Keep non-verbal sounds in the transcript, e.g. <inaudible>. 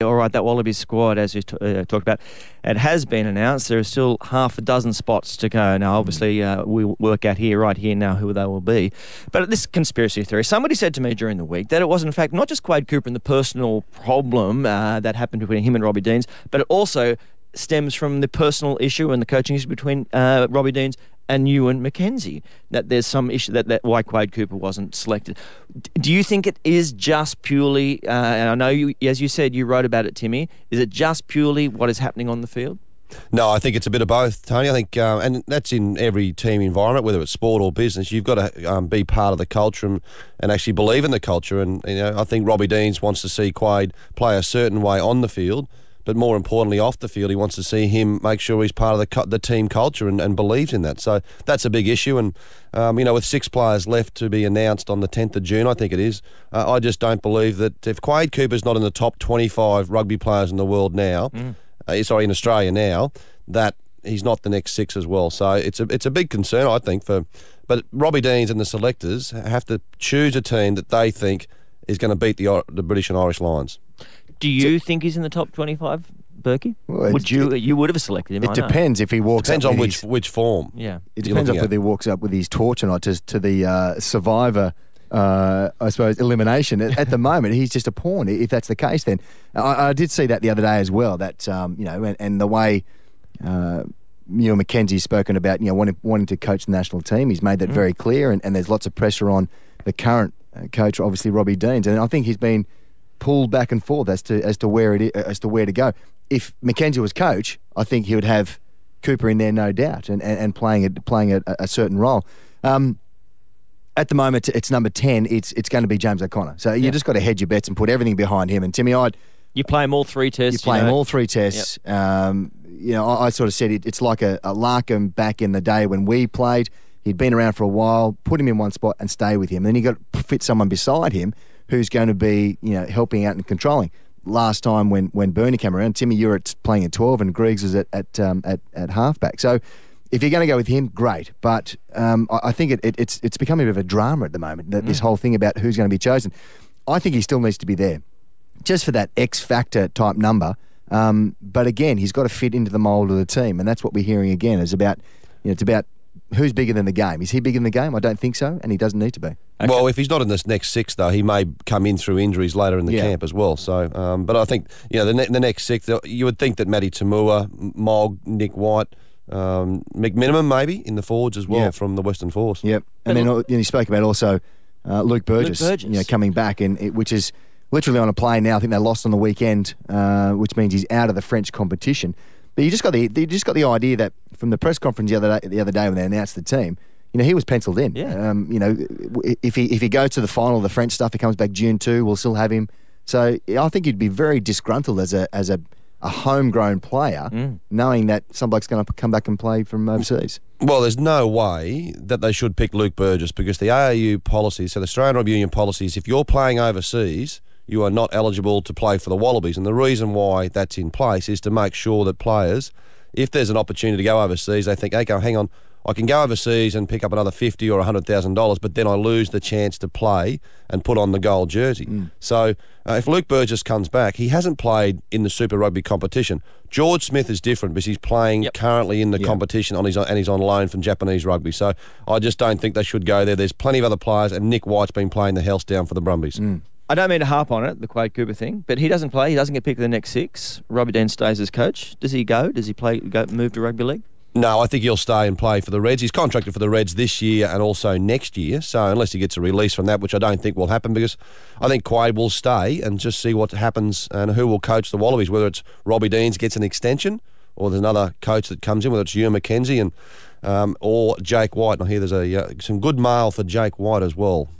All right, that Wallabies squad, as you t- uh, talked about, it has been announced. There are still half a dozen spots to go. Now, obviously, uh, we work out here, right here now, who they will be. But this conspiracy theory, somebody said to me during the week that it was, in fact, not just Quade Cooper and the personal problem uh, that happened between him and Robbie Deans, but it also stems from the personal issue and the coaching issue between uh, Robbie Deans and Ewen McKenzie. That there's some issue that, that why Quade Cooper wasn't selected. D- do you think it is just purely? Uh, and I know you, as you said, you wrote about it, Timmy. Is it just purely what is happening on the field? No, I think it's a bit of both, Tony. I think, um, and that's in every team environment, whether it's sport or business. You've got to um, be part of the culture and, and, actually believe in the culture. And you know, I think Robbie Deans wants to see Quade play a certain way on the field but more importantly, off the field, he wants to see him make sure he's part of the the team culture and, and believes in that. So that's a big issue. And um, you know, with six players left to be announced on the 10th of June, I think it is. Uh, I just don't believe that if Quade Cooper's not in the top 25 rugby players in the world now, mm. uh, sorry, in Australia now, that he's not the next six as well. So it's a it's a big concern, I think. For but Robbie Deans and the selectors have to choose a team that they think is going to beat the the British and Irish Lions. Do you think he's in the top 25, Burkey? Well, would you you would have selected him? It depends if he walks. Depends on which his, which form. Yeah, it depends on whether he walks up with his torch or not to, to the uh, survivor. Uh, I suppose elimination at, at, the <laughs> moment he's just a pawn. If that's the case, then I, I did see that the other day as well. That um, you know, and, and the way uh, Ewen McKenzie's spoken about, you know, wanting, wanting to coach the national team. He's made that mm. very clear, and, and there's lots of pressure on the current uh, coach, obviously Robbie Deans, and I think he's been pulled back and forth as to as to where it as to where to go. If McKenzie was coach, I think he would have Cooper in there, no doubt, and, and, and playing it playing a, a certain role. Um, at the moment, it's number ten. It's it's going to be James O'Connor. So you just got to hedge your bets and put everything behind him. And Timmy, I'd you play him all three tests. You play you know? him all three tests. Yep. Um, you know, I, I, sort of said it, it's like a, a Larkham back in the day when we played. He'd been around for a while. Put him in one spot and stay with him. And then you got to fit someone beside him who's going to be you know helping out and controlling. Last time when when Bernie came around, Timmy you're at playing at twelve and Griggs was at at um, at, at halfback. So if you're going to go with him, great. But um, I, I, think it, it, it's it's becoming a bit of a drama at the moment. That mm. this whole thing about who's going to be chosen. I think he still needs to be there, just for that X factor type number. Um, but again, he's got to fit into the mould of the team, and that's what we're hearing again. Is about you know it's about who's bigger than the game? Is he bigger than the game? I don't think so, and he doesn't need to be. Okay. Well, if he's not in this next six, though, he may come in through injuries later in the yeah. camp as well. So, um, but I think you know the, ne- the next six, you would think that Matty Toomua, Mogg, Nick White. Um, McMenamin maybe in the forwards as well from the Western Force. Yep, and then you, know, spoke about also uh, Luke, Burgess, Luke Burgess, you know, coming back and which is literally on a plane now. I think they lost on the weekend, uh, which means he's out of the French competition. But you just got the you just got the idea that from the press conference the other day, the other day when they announced the team, you know, he was penciled in. Yeah. Um, you know, if he if he goes to the final of the French stuff, he comes back June two. We'll still have him. So I think he'd be very disgruntled as a as a, a homegrown player, mm. knowing that some bloke's going to come back and play from overseas. Well, there's no way that they should pick Luke Burgess because the ARU policy, so the Australian Rugby Union policies, if you're playing overseas you are not eligible to play for the Wallabies. And the reason why that's in place is to make sure that players, if there's an opportunity to go overseas, they think, okay, hang on, I can go overseas and pick up another fifty or hundred thousand dollars, but then I lose the chance to play and put on the gold jersey. Mm. So uh, if Luke Burgess comes back, he hasn't played in the Super Rugby competition. George Smith is different because he's playing yep. currently in the yep. competition on his and he's on loan from Japanese rugby. So I just don't think they should go there. There's plenty of other players, and Nick White's been playing the house down for the Brumbies. Mm. I don't mean to harp on it, the Quade Cooper thing, but he doesn't play. He doesn't get picked for the next six. Robbie Deans stays as coach. Does he go? Does he play? Go move to rugby league? No, I think he'll stay and play for the Reds. He's contracted for the Reds this year and also next year. So unless he gets a release from that, which I don't think will happen, because I think Quade will stay and just see what happens and who will coach the Wallabies. Whether it's Robbie Deans gets an extension, or there's another coach that comes in, whether it's Ewen McKenzie and um, or Jake White. And I hear there's a uh, some good mail for Jake White as well.